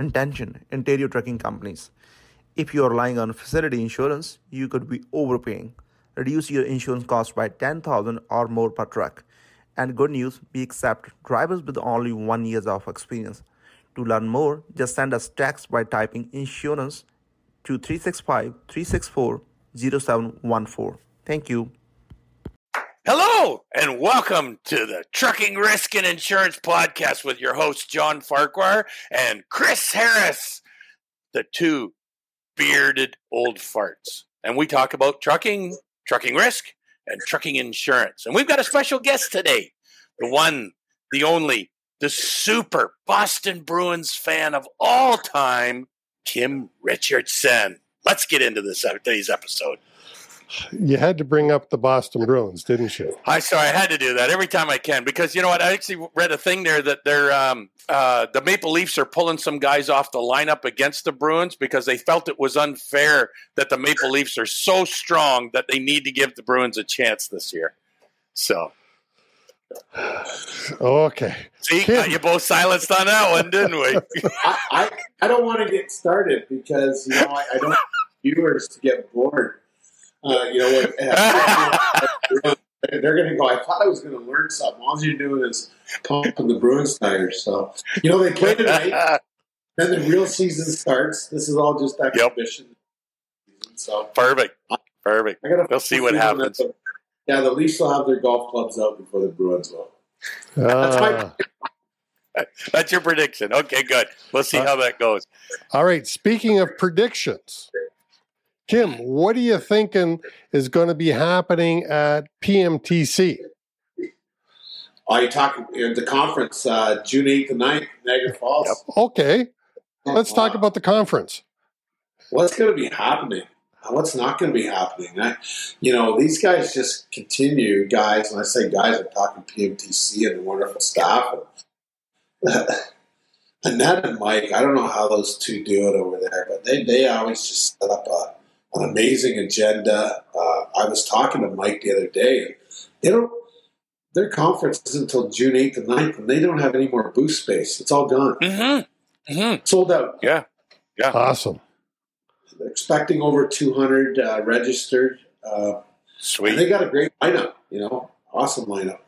intention, interior trucking companies. If you are relying on facility insurance, you could be overpaying. Reduce your insurance cost by 10000 or more per truck. And good news, we accept drivers with only one years of experience. To learn more, just send us text by typing insurance to 365 364 0714. Thank you. Hello, and welcome to the Trucking Risk and Insurance Podcast with your hosts, John Farquhar and Chris Harris, the two bearded old farts. And we talk about trucking, trucking risk, and trucking insurance. And we've got a special guest today the one, the only, the super Boston Bruins fan of all time, Kim Richardson. Let's get into this uh, today's episode. You had to bring up the Boston Bruins, didn't you? I sorry, I had to do that every time I can because you know what? I actually read a thing there that they're um, uh, the Maple Leafs are pulling some guys off the lineup against the Bruins because they felt it was unfair that the Maple Leafs are so strong that they need to give the Bruins a chance this year. So Okay. See, Kim. you both silenced on that one, didn't we? I, I, I, don't want to get started because you know I, I don't viewers to get bored. Uh, you know, what? they're going to go. I thought I was going to learn something. All you're doing is pumping the Bruins tires. So you know they play tonight. then the real season starts. This is all just exhibition. Yep. So perfect, perfect. I gotta we'll see what happens. The, yeah, the Leafs will have their golf clubs out before the Bruins will. Uh, That's my. Ah. That's your prediction. Okay, good. We'll see uh, how that goes. All right. Speaking of predictions, Kim, what are you thinking is going to be happening at PMTC? Are you talking at the conference uh, June 8th and 9th, Niagara Falls? Yep. Okay. Oh, Let's wow. talk about the conference. What's going to be happening? What's not going to be happening? I, you know, these guys just continue, guys. When I say guys, I'm talking PMTC and the wonderful staff. Annette and Mike, I don't know how those two do it over there, but they, they always just set up a an amazing agenda. Uh, I was talking to Mike the other day, and they don't. Their conference is until June eighth and 9th, and they don't have any more booth space. It's all gone. Mm-hmm. Mm-hmm. Sold out. Yeah, yeah, awesome. They're expecting over two hundred uh, registered. Uh, Sweet. they got a great lineup. You know, awesome lineup.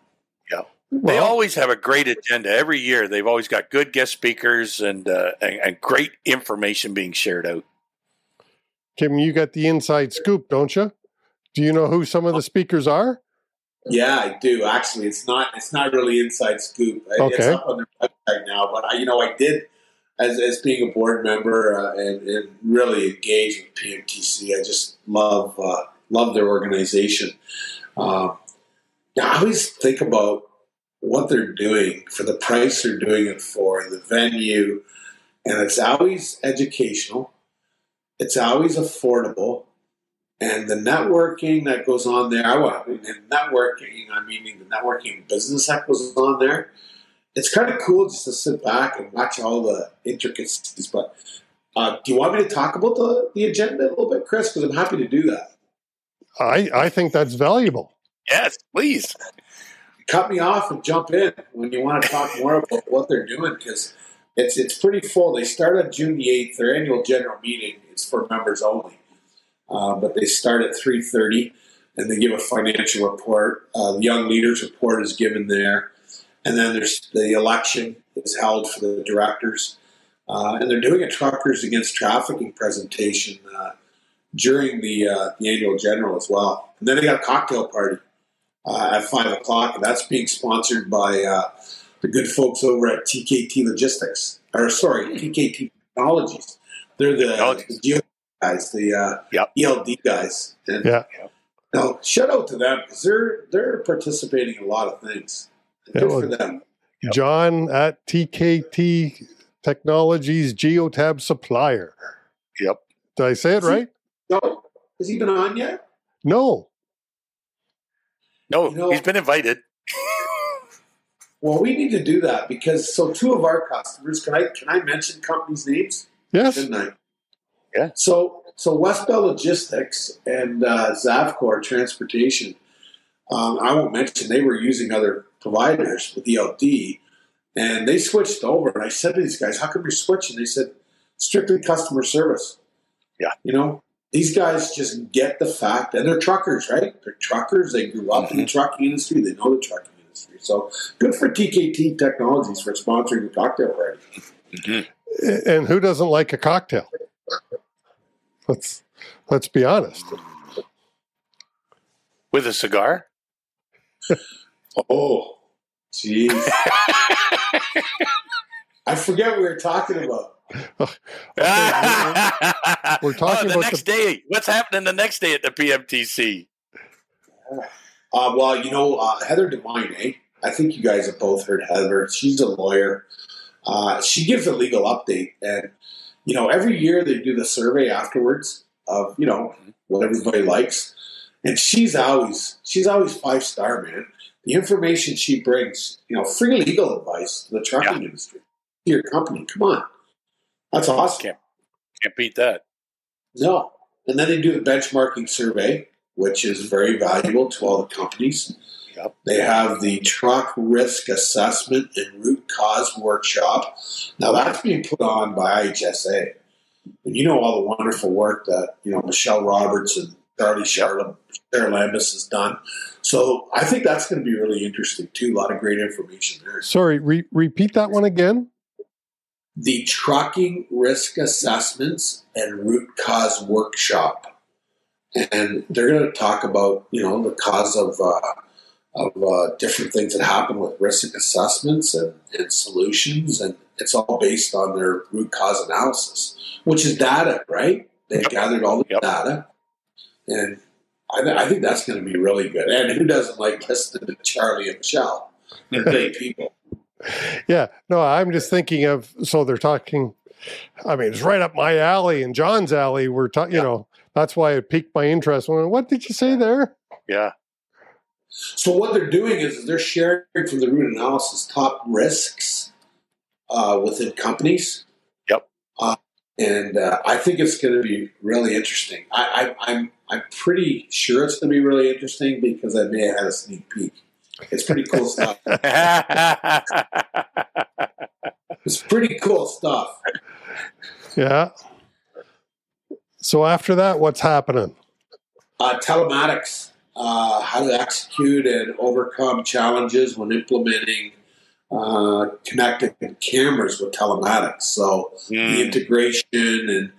Yeah. Well, they always have a great agenda every year. They've always got good guest speakers and, uh, and, and great information being shared out. Kim, you got the inside scoop, don't you? Do you know who some of the speakers are? Yeah, I do. Actually, it's not it's not really inside scoop. Okay. It's up on their website now, but I, you know, I did as as being a board member uh, and, and, really engaged with PMTC. I just love uh, love their organization. Uh, I always think about what they're doing for the price they're doing it for, the venue, and it's always educational. It's always affordable. And the networking that goes on there, I want networking, I mean the networking business that goes on there. It's kind of cool just to sit back and watch all the intricacies. But uh, do you want me to talk about the, the agenda a little bit, Chris? Because I'm happy to do that. I, I think that's valuable. Yes, please. Cut me off and jump in when you want to talk more about what they're doing because it's it's pretty full. They start on June the eighth. Their annual general meeting is for members only, uh, but they start at three thirty, and they give a financial report. Uh, the young leaders report is given there, and then there's the election is held for the directors, uh, and they're doing a truckers against trafficking presentation uh, during the uh, the annual general as well. And then they got a cocktail party uh, at five o'clock, and that's being sponsored by the good folks over at TKT Logistics, or sorry, TKT Technologies. They're the, the guys, the uh, yep. ELD guys. And, yeah. Now, shout out to them because they're they're participating in a lot of things. Good yeah, well, for them. John at TKT Technologies Geotab Supplier. Yep. Did I say it Is right? He, no. Has he been on yet? No. No, you know, he's been invited. Well, we need to do that because so two of our customers. Can I can I mention companies' names? Yes. Didn't I? Yeah. So so West Bell Logistics and uh, Zavcor Transportation. Um, I won't mention they were using other providers with ELD, and they switched over. And I said to these guys, "How come you're switching?" They said, strictly customer service. Yeah. You know, these guys just get the fact, and they're truckers, right? They're truckers. They grew up in the trucking industry. They know the trucking industry. So good for TKT Technologies for sponsoring the cocktail party. Mhm. And who doesn't like a cocktail? Let's let's be honest. With a cigar? Oh, jeez. I forget what we were talking about. we're talking oh, the about next the- day. What's happening the next day at the PMTC? Uh, well, you know, uh, Heather Devine, eh? I think you guys have both heard Heather. She's a lawyer. Uh, she gives a legal update. And, you know, every year they do the survey afterwards of, you know, what everybody likes. And she's always, she's always five star, man. The information she brings, you know, free legal advice to the trucking industry, to your company. Come on. That's awesome. Can't, can't beat that. No. And then they do the benchmarking survey, which is very valuable to all the companies. Yep. They have the truck risk assessment and root cause workshop. Now that's being put on by IHSA. And you know all the wonderful work that, you know, Michelle Roberts and Charlie Charlotte Lambus has done. So I think that's going to be really interesting too. A lot of great information there. Sorry, re- repeat that one again. the trucking risk assessments and root cause workshop, and they're going to talk about you know the cause of uh, of uh, different things that happen with risk assessments and, and solutions, and it's all based on their root cause analysis, which is data, right? They Yep. gathered all the Yep. data, and I, th- I think that's going to be really good. And who doesn't like listening to Charlie and Michelle? They're great people. Yeah, no, I'm just thinking of so they're talking. I mean, it's right up my alley and John's alley. We're talking, you know, that's why it piqued my interest. When what did you say there? Yeah. So what they're doing is they're sharing from the root analysis top risks uh, within companies. Yep. Uh, and uh, I think it's going to be really interesting. I, I, I'm I'm pretty sure it's going to be really interesting because I may have had a sneak peek. It's pretty cool stuff. It's pretty cool stuff. Yeah. So after that, what's happening? Uh, telematics, uh, how to execute and overcome challenges when implementing uh, connected cameras with telematics. So the Mm, integration and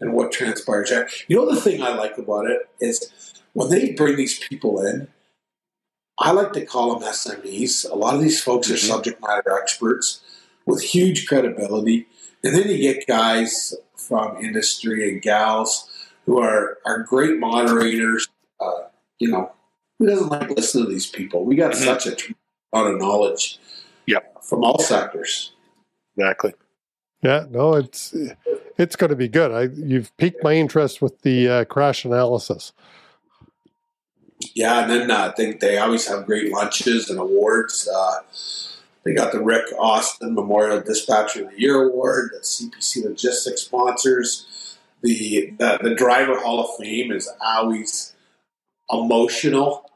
and what transpires there. You know the thing I like about it is when they bring these people in, I like to call them SMEs. A lot of these folks are Mhm. subject matter experts with huge credibility, and then you get guys from industry and gals who are are great moderators. Uh, you know, who doesn't like listening to these people? We got Mhm. such a lot of knowledge. Yep. From all sectors. exactly. Yeah, no, it's it's going to be good. I you've piqued my interest with the uh, crash analysis. Yeah, and then uh, think they always have great lunches and awards. They got the Rick Austin Memorial Dispatcher of the Year award that CPC Logistics sponsors. The, the the Driver Hall of Fame is always emotional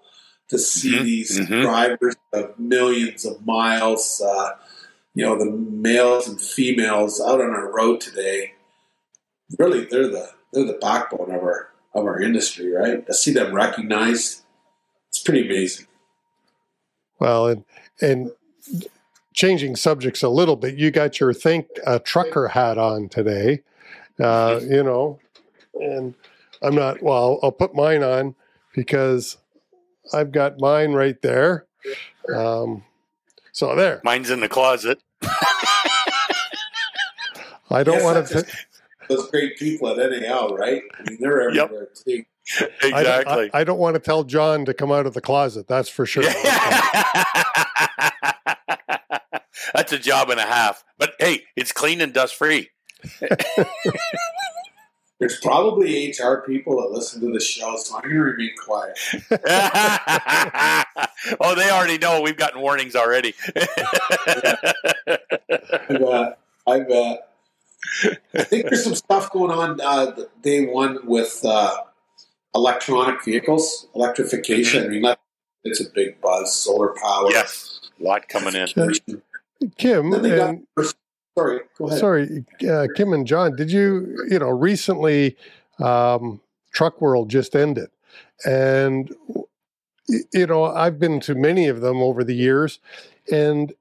to see Mhm, these mhm. drivers of millions of miles. Uh, you know, the males and females out on our road today. Really, they're the they're the backbone of our of our industry, right? To see them recognized, it's pretty amazing. Well, and and changing subjects a little bit, you got your think a trucker hat on today. Uh, you know, and I'm not. Well, I'll put mine on because I've got mine right there. Um, so there. Mine's in the closet. I don't Yes, want to. just Those great people at NAL, right? I mean, they're Yep. everywhere too. I don't, exactly. I, I don't want to tell John to come out of the closet. That's for sure. That's a job and a half. But hey, it's clean and dust free. There's probably HR people that listen to the show, so I'm going to remain quiet. oh, they already know. We've gotten warnings already. I bet. I bet. I think there's some stuff going on uh, day one with uh, electronic vehicles, electrification. I mean, that, it's a big buzz. Solar power. yes, a lot coming in. Kim Then they got and Sorry, go ahead. Sorry, uh, Kim and John, did you, you know, recently um, Truck World just ended. And, you know, I've been to many of them over the years. And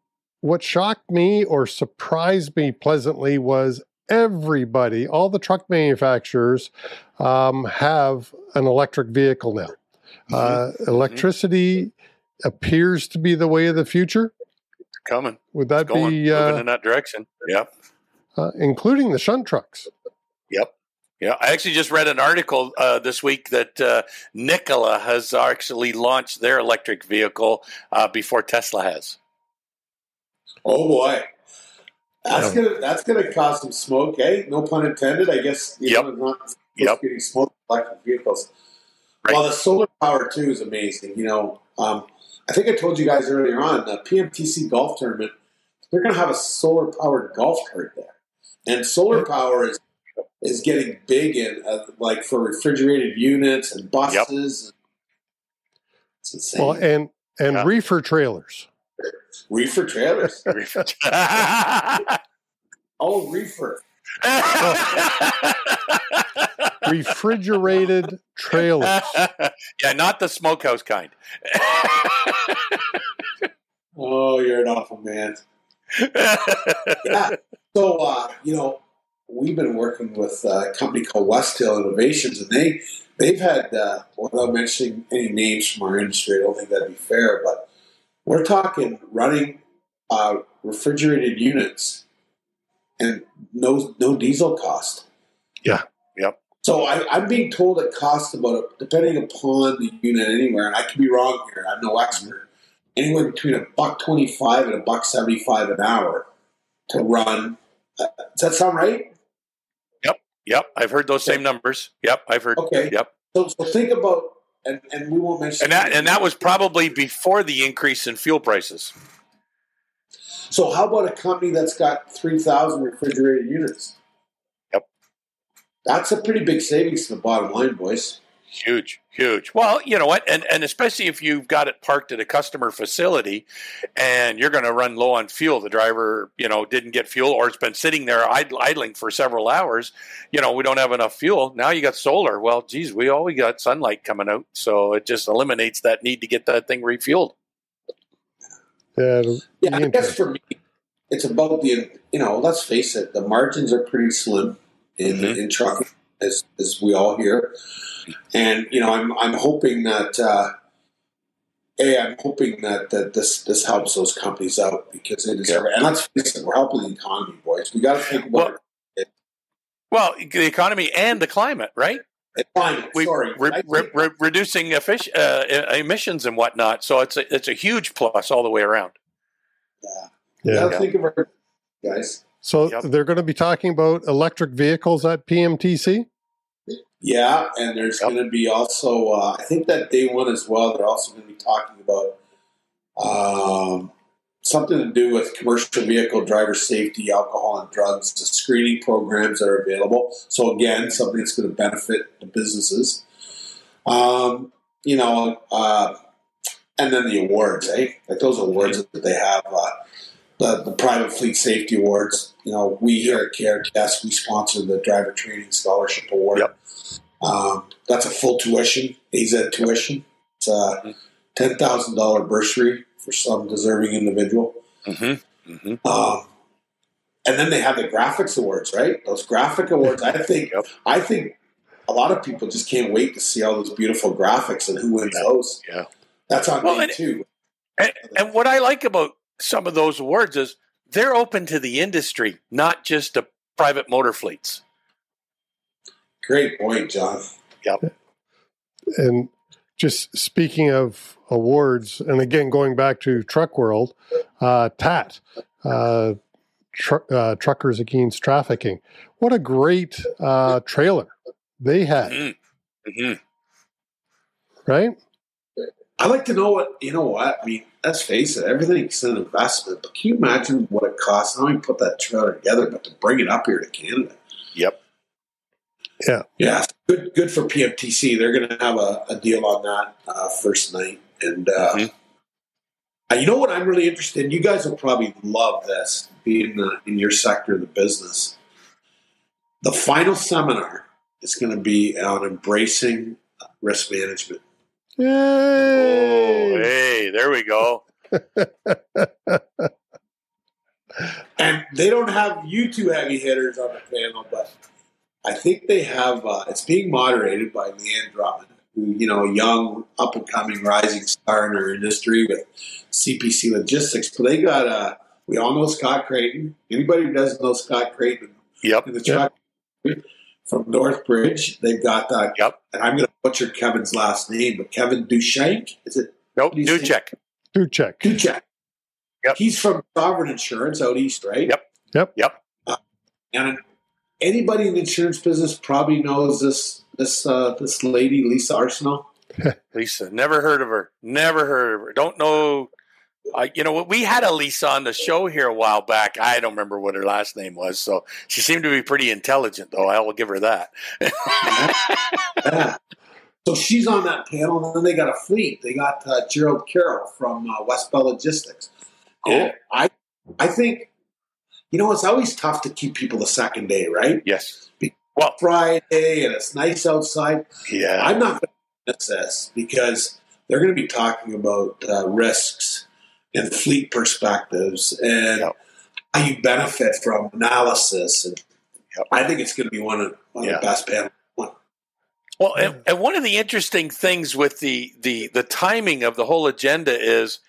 what shocked me or surprised me pleasantly was everybody, all the truck manufacturers um, have an electric vehicle now. Mm-hmm. Uh, electricity appears to be the way of the future. Coming. Would that Going. be, Moving uh, in that direction. Yep. uh, including the shunt trucks? Yep. Yeah, I actually just read an article uh, this week that uh, Nikola has actually launched their electric vehicle uh, before Tesla has. Oh boy, that's gonna that's gonna cause some smoke, eh? No pun intended. I guess you Yep. know, not Yep. getting smoke electric vehicles. Right. Well, the solar power too is amazing. You know, um, I think I told you guys earlier on the PMTC golf tournament. They're going to have a solar powered golf cart there, and solar power is is getting big in uh, like for refrigerated units and buses. It's insane. Well, and and Yeah. reefer trailers. reefer trailers. Oh, reefer. refrigerated trailers. yeah, not the smokehouse kind. Oh, you're an awful man. yeah. So, uh, you know, we've been working with a company called West Hill Innovations, and they they've had, uh, without mentioning any names from our industry, I don't think that'd be fair, but we're talking running uh, refrigerated units and no no diesel cost. Yeah. Yep. So I, I'm being told it costs about, depending upon the unit anywhere, and I could be wrong here. I'm no expert. Anywhere between a buck twenty-five and a buck seventy-five an hour to run. Uh, does that sound right? Yep, Yep. I've heard those same numbers. Yep, I've heard. Okay. Yep, So, so think about, and, and we won't mention. and that and that was probably before the increase in fuel prices. So how about a company that's got three thousand refrigerated units? Yep. That's a pretty big savings to the bottom line, boys. Huge, huge. Well, you know what, and and especially if you've got it parked at a customer facility, and you're going to run low on fuel, the driver, you know, didn't get fuel, or it's been sitting there idling for several hours. You know, we don't have enough fuel. Now you got solar. Well, geez, we always got sunlight coming out, so it just eliminates that need to get that thing refueled. Yeah, Yeah, I guess for me, it's about the you know. Let's face it, the margins are pretty slim in Mhm. in trucking, as as we all hear. And you know, I'm I'm hoping that. Uh, a, I'm hoping that, that this this helps those companies out because it is, Yeah. and let's face it, we're helping the economy, boys. We got to think about it Well, the economy and the climate, right? It. Climate, We sorry, re- re- re- reducing effic- uh, emissions and whatnot. So it's a, it's a huge plus all the way around. yeah. yeah. Yeah. think of our guys. So Yep. they're going to be talking about electric vehicles at PMTC. Yeah, and there's Yep. going to be also, uh, I think that day one as well. They're also going to be talking about um, something to do with commercial vehicle driver safety, alcohol and drugs, the screening programs that are available. So again, something that's going to benefit the businesses. Um, you know, uh, and then the awards, eh? Like those awards that they have. Uh, the, the private fleet safety awards. You know, we here at CareCast, we sponsor the driver training scholarship award. Yep. Um, that's a full tuition, AZ tuition. It's a ten thousand dollar bursary for some deserving individual. Mm-hmm. Mm-hmm. Um, and then they have the graphics awards, right? Those graphic awards. I think Yep. I think a lot of people just can't wait to see all those beautiful graphics and who wins those. Yeah. That's on Well, day and- two. And, and what I like about some of those awards is they're open to the industry, not just to private motor fleets. Great point, John. Yep. And just speaking of awards, and again going back to Truck World, uh, TAT, uh, tr- uh, Truckers Against Trafficking. What a great uh, trailer they had, Mm-hmm. Mm-hmm. right? I like to know what you know. What I mean, let's face it, everything's an investment. But can you imagine what it costs not only put that trailer together, but to bring it up here to Canada? Yep. Yeah, Yeah. good. Good for PMTC. They're going to have a, a deal on that uh, first night, and uh, Mhm. Uh, you know what I'm really interested in? You guys will probably love this, being uh, in your sector of the business. The final seminar is going to be on embracing risk management. Oh, hey, there we go. And they don't have you two heavy hitters on the panel, but I think they have. Uh, it's being moderated by Leanne Drummond, who you know, a young, up and coming, rising star in her industry with CPC Logistics. But they got. Uh, we all know Scott Creighton. Anybody who doesn't know Scott Creighton Yep. in the truck from Northbridge, they've got that. Yep. And I'm going to butcher Kevin's last name, but Kevin Dushank is it? Nope. do you New check. Do check. Duchek. Yep. He's from Sovereign Insurance out east, right? Yep. Yep. Yep. And anybody in the insurance business probably knows this this uh, this lady, Lisa Arsenal. Lisa. Never heard of her. Never heard of her. Don't know. Uh, you know, we had a Lisa on the show here a while back. I don't remember what her last name was. So she seemed to be pretty intelligent, though. I will give her that. Yeah. So she's on that panel, and then they got a fleet. They got uh, Gerald Carroll from uh, West Bell Logistics. Cool. And I I think you know it's always tough to keep people the second day, right? yes. Well, Friday and it's nice outside. Yeah. I'm not going to miss this because they're going to be talking about uh, risks and fleet perspectives and Yep. how you benefit from analysis. And Yep. I think it's going to be one of, one of the best panels. Well, and, and one of the interesting things with the, the the timing of the whole agenda is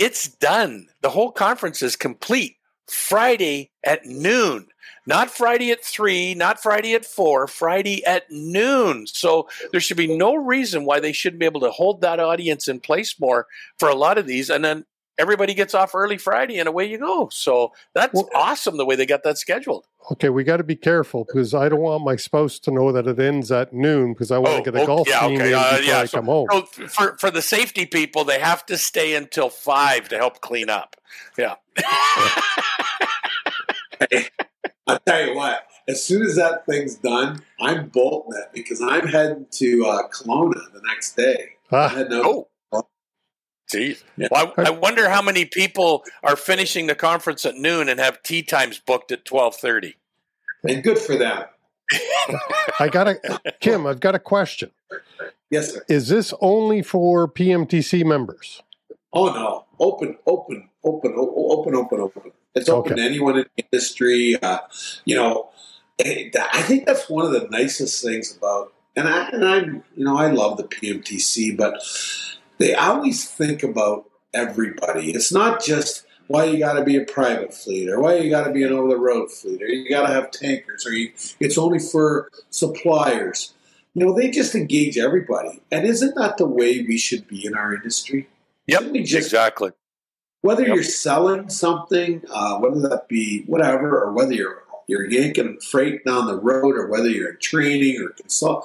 it's done. The whole conference is complete Friday at noon. Not Friday at three, not Friday at four, Friday at noon. So there should be no reason why they shouldn't be able to hold that audience in place more for a lot of these. And then everybody gets off early Friday and away you go. So that's Well- awesome the way they got that scheduled. Okay, we got to be careful because I don't want my spouse to know that it ends at noon because I want Oh, to get a okay, golf yeah, game okay, in uh, before yeah, I so- come home. So for for the safety people, they have to stay until five to help clean up. Yeah. I'll tell you what, as soon as that thing's done, I'm bolting it because I'm heading to uh, Kelowna the next day. I'm Ah, heading out. oh. Geez. Yeah. Well, I, I wonder how many people are finishing the conference at noon and have tea times booked at twelve thirty. And good for them. I got a Kim. I've got a question. Yes, sir. Is this only for PMTC members? Oh no, open, open, open, open, open, open. It's open Okay. to anyone in the industry. Uh, you know, I think that's one of the nicest things about, and I, and I'm, you know, I love the PMTC, but they always think about everybody. It's not just why you got to be a private fleet or why you got to be an over the road fleet or you got to have tankers or you, it's only for suppliers. You know, they just engage everybody. And isn't that the way we should be in our industry? Yep. Just Exactly. Whether Yep. you're selling something, uh, whether that be whatever, or whether you're you're yanking freight down the road, or whether you're in training or consult,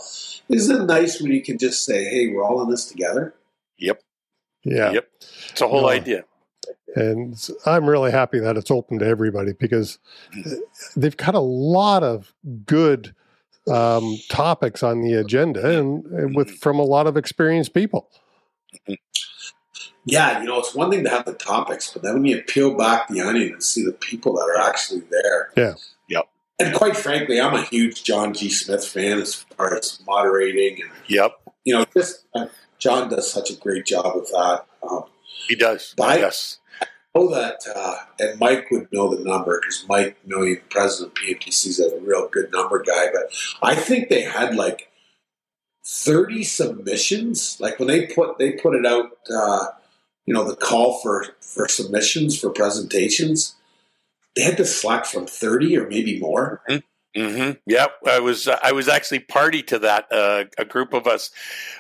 isn't it nice when you can just say, "Hey, we're all in this together"? Yep. Yeah. Yep. It's a whole No. idea. And I'm really happy that it's open to everybody because uh, they've got a lot of good um, topics on the agenda and, and with from a lot of experienced people. Yeah, you know, it's one thing to have the topics, but then when you peel back the onion and see the people that are actually there. Yeah. Yep. And quite frankly, I'm a huge John G. Smith fan as far as moderating, and Yep. you know, just uh, John does such a great job of that. Um, He does. But I- know that, uh, and Mike would know the number because Mike, knowing president of PMTC, is a real good number guy. But I think they had like thirty submissions. Like when they put they put it out, uh, you know, the call for for submissions for presentations. They had to select from thirty or maybe more. hmm Yep, I was uh, I was actually party to that. Uh, a group of us,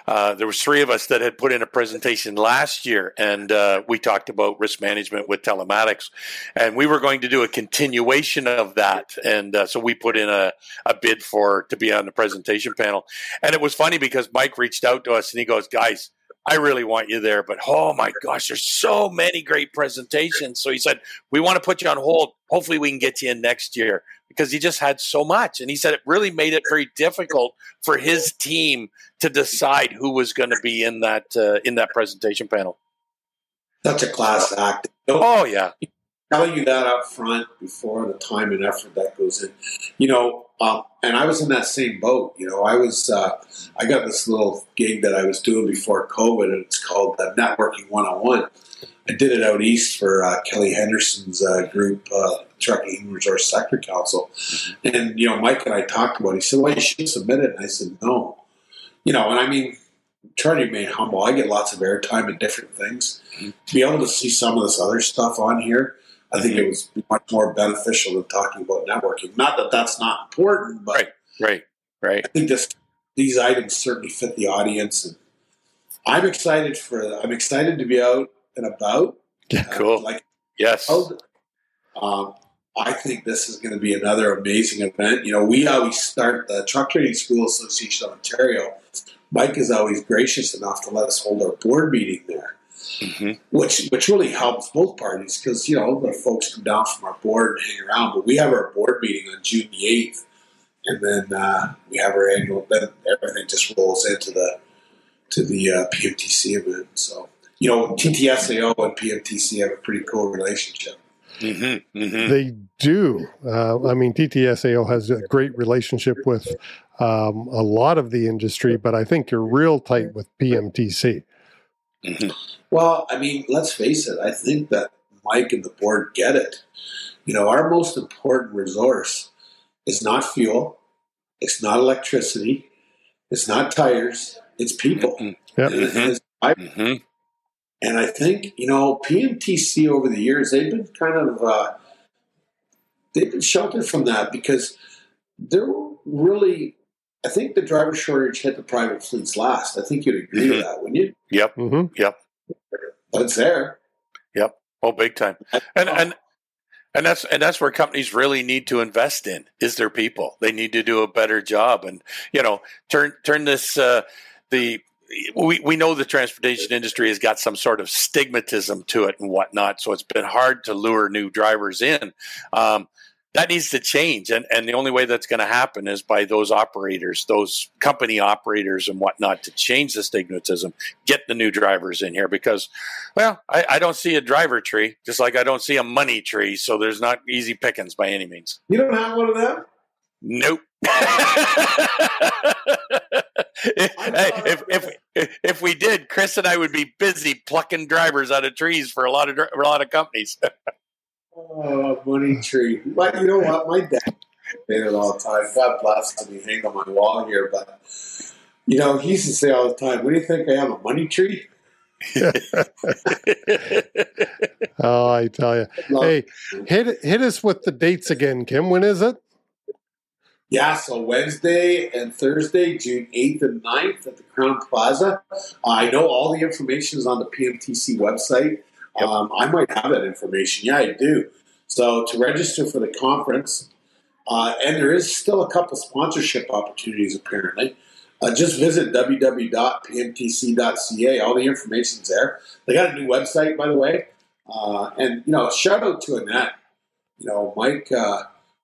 uh, there was three of us that had put in a presentation last year, and uh, we talked about risk management with telematics, and we were going to do a continuation of that, and uh, so we put in a, a bid for to be on the presentation panel, and it was funny because Mike reached out to us and he goes, guys. I really want you there, but oh my gosh, there's so many great presentations. So he said, We want to put you on hold. Hopefully, we can get you in next year because he just had so much. And he said it really made it very difficult for his team to decide who was going to be in that uh, in that presentation panel. such a class act. Oh yeah, telling you that up front before the time and effort that goes in. You know, um, and I was in that same boat. You know, I was uh, I got this little gig that I was doing before COVID, and it's called uh, Networking One on One. I did it out east for uh, Kelly Henderson's uh, group, uh, Trucking Resource Sector Council, and you know, Mike and I talked about. it. He said, "Well, you should submit it," and I said, "No." You know, and I mean, trying to remain humble. I get lots of airtime and different things. To be able to see some of this other stuff on here, I think it was much more beneficial than talking about networking. Not that that's not important, but Right. right, right. I think this these items certainly fit the audience, and I'm excited for. I'm excited to be out and about. Yeah, Uh, cool. like Yes. um, I think this is going to be another amazing event. You know, we always start the Truck Training School Association of Ontario. Mike is always gracious enough to let us hold our board meeting there, hmm which which really helps both parties because you know the folks come down from our board and hang around. But we have our board meeting on June the eighth, and then uh, we have our annual. Then everything just rolls into the to the uh, PMTC event. So you know, TTSAO and PMTC have a pretty cool relationship. hmm hmm They do. Uh, I mean, TTSAO has a great relationship with um, a lot of the industry, but I think you're real tight with PMTC. Hmm Well, I mean, let's face it. I think that Mike and the board get it. You know, our most important resource is not fuel, it's not electricity, it's not tires, it's people. Mhm. Yep. And, it's- I, hmm and I think you know PMTC over the years they've been kind of uh, they've been sheltered from that because they're really. I think the driver shortage hit the private fleets last. I think you'd agree Mhm. with that, wouldn't you? Yep. hmm Yep. But it's there. Yep. Oh, big time. And and and that's and that's where companies really need to invest in is their people. They need to do a better job, and you know, turn turn this uh, the. We, we know the transportation industry has got some sort of stigmatism to it and whatnot, so it's been hard to lure new drivers in. Um, that needs to change, and, and the only way that's going to happen is by those operators, those company operators and whatnot, to change the stigmatism, get the new drivers in here because well, I, I don't see a driver tree, just like I don't see a money tree. So there's not easy pickings by any means. You don't have one of them. Nope. Hey, if, if if we did, Chris and I would be busy plucking drivers out of trees for a lot of for a lot of companies. Oh, money tree. But you know what? My dad made it all the time. God bless him. He hang on my wall here. But, you know, he used to say all the time, What do you think I am, a money tree? Oh, I tell you. Hey, hit hit us with the dates again, Kim. When is it? Yeah, so Wednesday and Thursday, June 8th and 9th at the Crowne Plaza. I know all the information is on the PMTC website. Yep. Um, I might have that information. Yeah, I do. So to register for the conference, uh, and there is still a couple sponsorship opportunities apparently. Uh, just visit www.pmtc.ca. All the information's there. They got a new website, by the way. Uh, and you know, shout out to Annette. You know, Mike.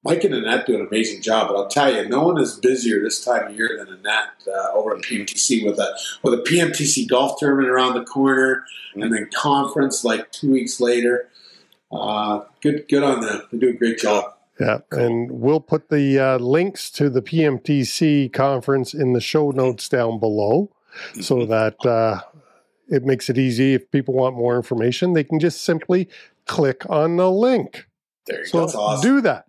Mike and Annette do an amazing job, but I'll tell you, no one is busier this time of year than Annette uh, over at PMTC with a with a PMTC golf tournament around the corner, and then conference like two weeks later. Uh, good, good on them. They do a great job. Yeah, and we'll put the uh, links to the PMTC conference in the show notes down below, so that uh, it makes it easy. If people want more information, they can just simply click on the link. there you So go. That's awesome. do that.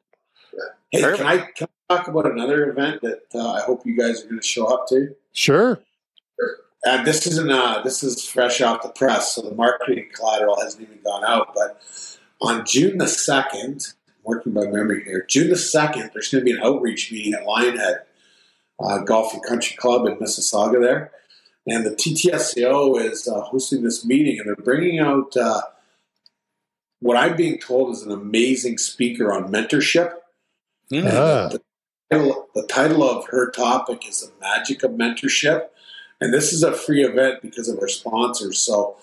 Hey, Perfect. can I, can I talk about another event that uh, I hope you guys are going to show up to? Sure. Uh, this isn't uh, this is fresh off the press, so the marketing collateral hasn't even gone out. But on June the second, working by memory here, June the second, there's going to be an outreach meeting at Lionhead uh, Golf and Country Club in Mississauga there, and the TTSAO is uh, hosting this meeting, and they're bringing out uh, what I'm being told is an amazing speaker on mentorship. Hmm. Ah. The, title, the title of her topic is The Magic of Mentorship. And this is a free event because of our sponsors. So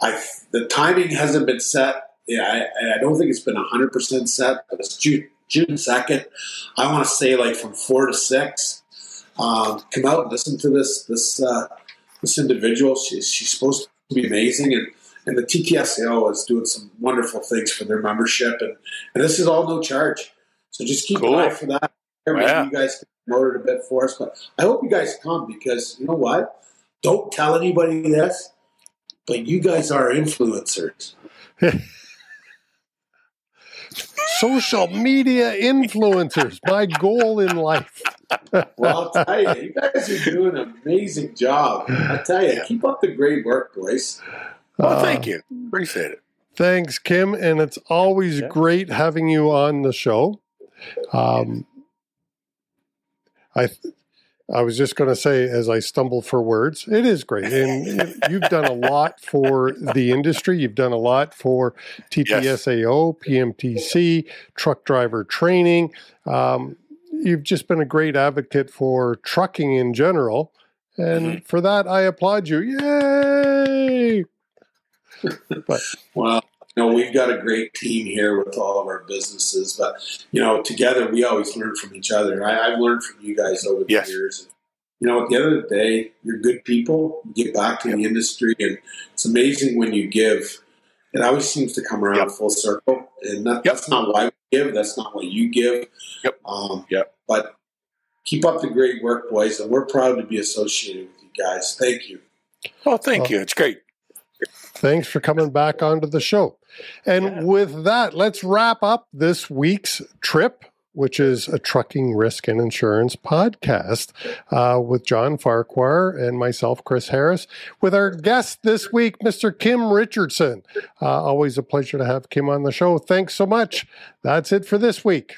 I, the timing hasn't been set. Yeah, I, I don't think it's been 100% set, but it's June, June 2nd. I want to say like from 4 to 6. Um, come out and listen to this this uh, this individual. She's, she's supposed to be amazing. And, and the TTSAO is doing some wonderful things for their membership, and, and this is all no charge. So just keep Cool. an eye for that. Maybe Yeah. you guys can promote it a bit for us, but I hope you guys come because you know what? Don't tell anybody this, but you guys are influencers. Social media influencers, my goal in life. Well, I'll tell you, you guys are doing an amazing job. I tell you, keep up the great work, boys. Well, Uh, thank you. Appreciate it. Thanks, Kim. And it's always Yeah. great having you on the show. Um, I I was just going to say, as I stumble for words, it is great. And you've done a lot for the industry. You've done a lot for TTSAO, PMTC, truck driver training. Um, you've just been a great advocate for trucking in general. And for that, I applaud you. Yay! Well, you know, we've got a great team here with all of our businesses, but you know, together we always learn from each other. I, I've learned from you guys over the Yes. years. You know, at the end of the day, you're good people. You get back to the industry, and it's amazing when you give. It always seems to come around Yep. full circle, and that, Yep. that's not why we give. That's not what you give. Yep. Um, Yep. But keep up the great work, boys, and we're proud to be associated with you guys. Thank you. Oh, thank Well- you. It's great. Thanks for coming back onto the show. And Yeah. with that, let's wrap up this week's trip, which is a trucking risk and insurance podcast uh, with John Farquhar and myself, Chris Harris, with our guest this week, Mr. Kim Richardson. Uh, always a pleasure to have Kim on the show. Thanks so much. That's it for this week.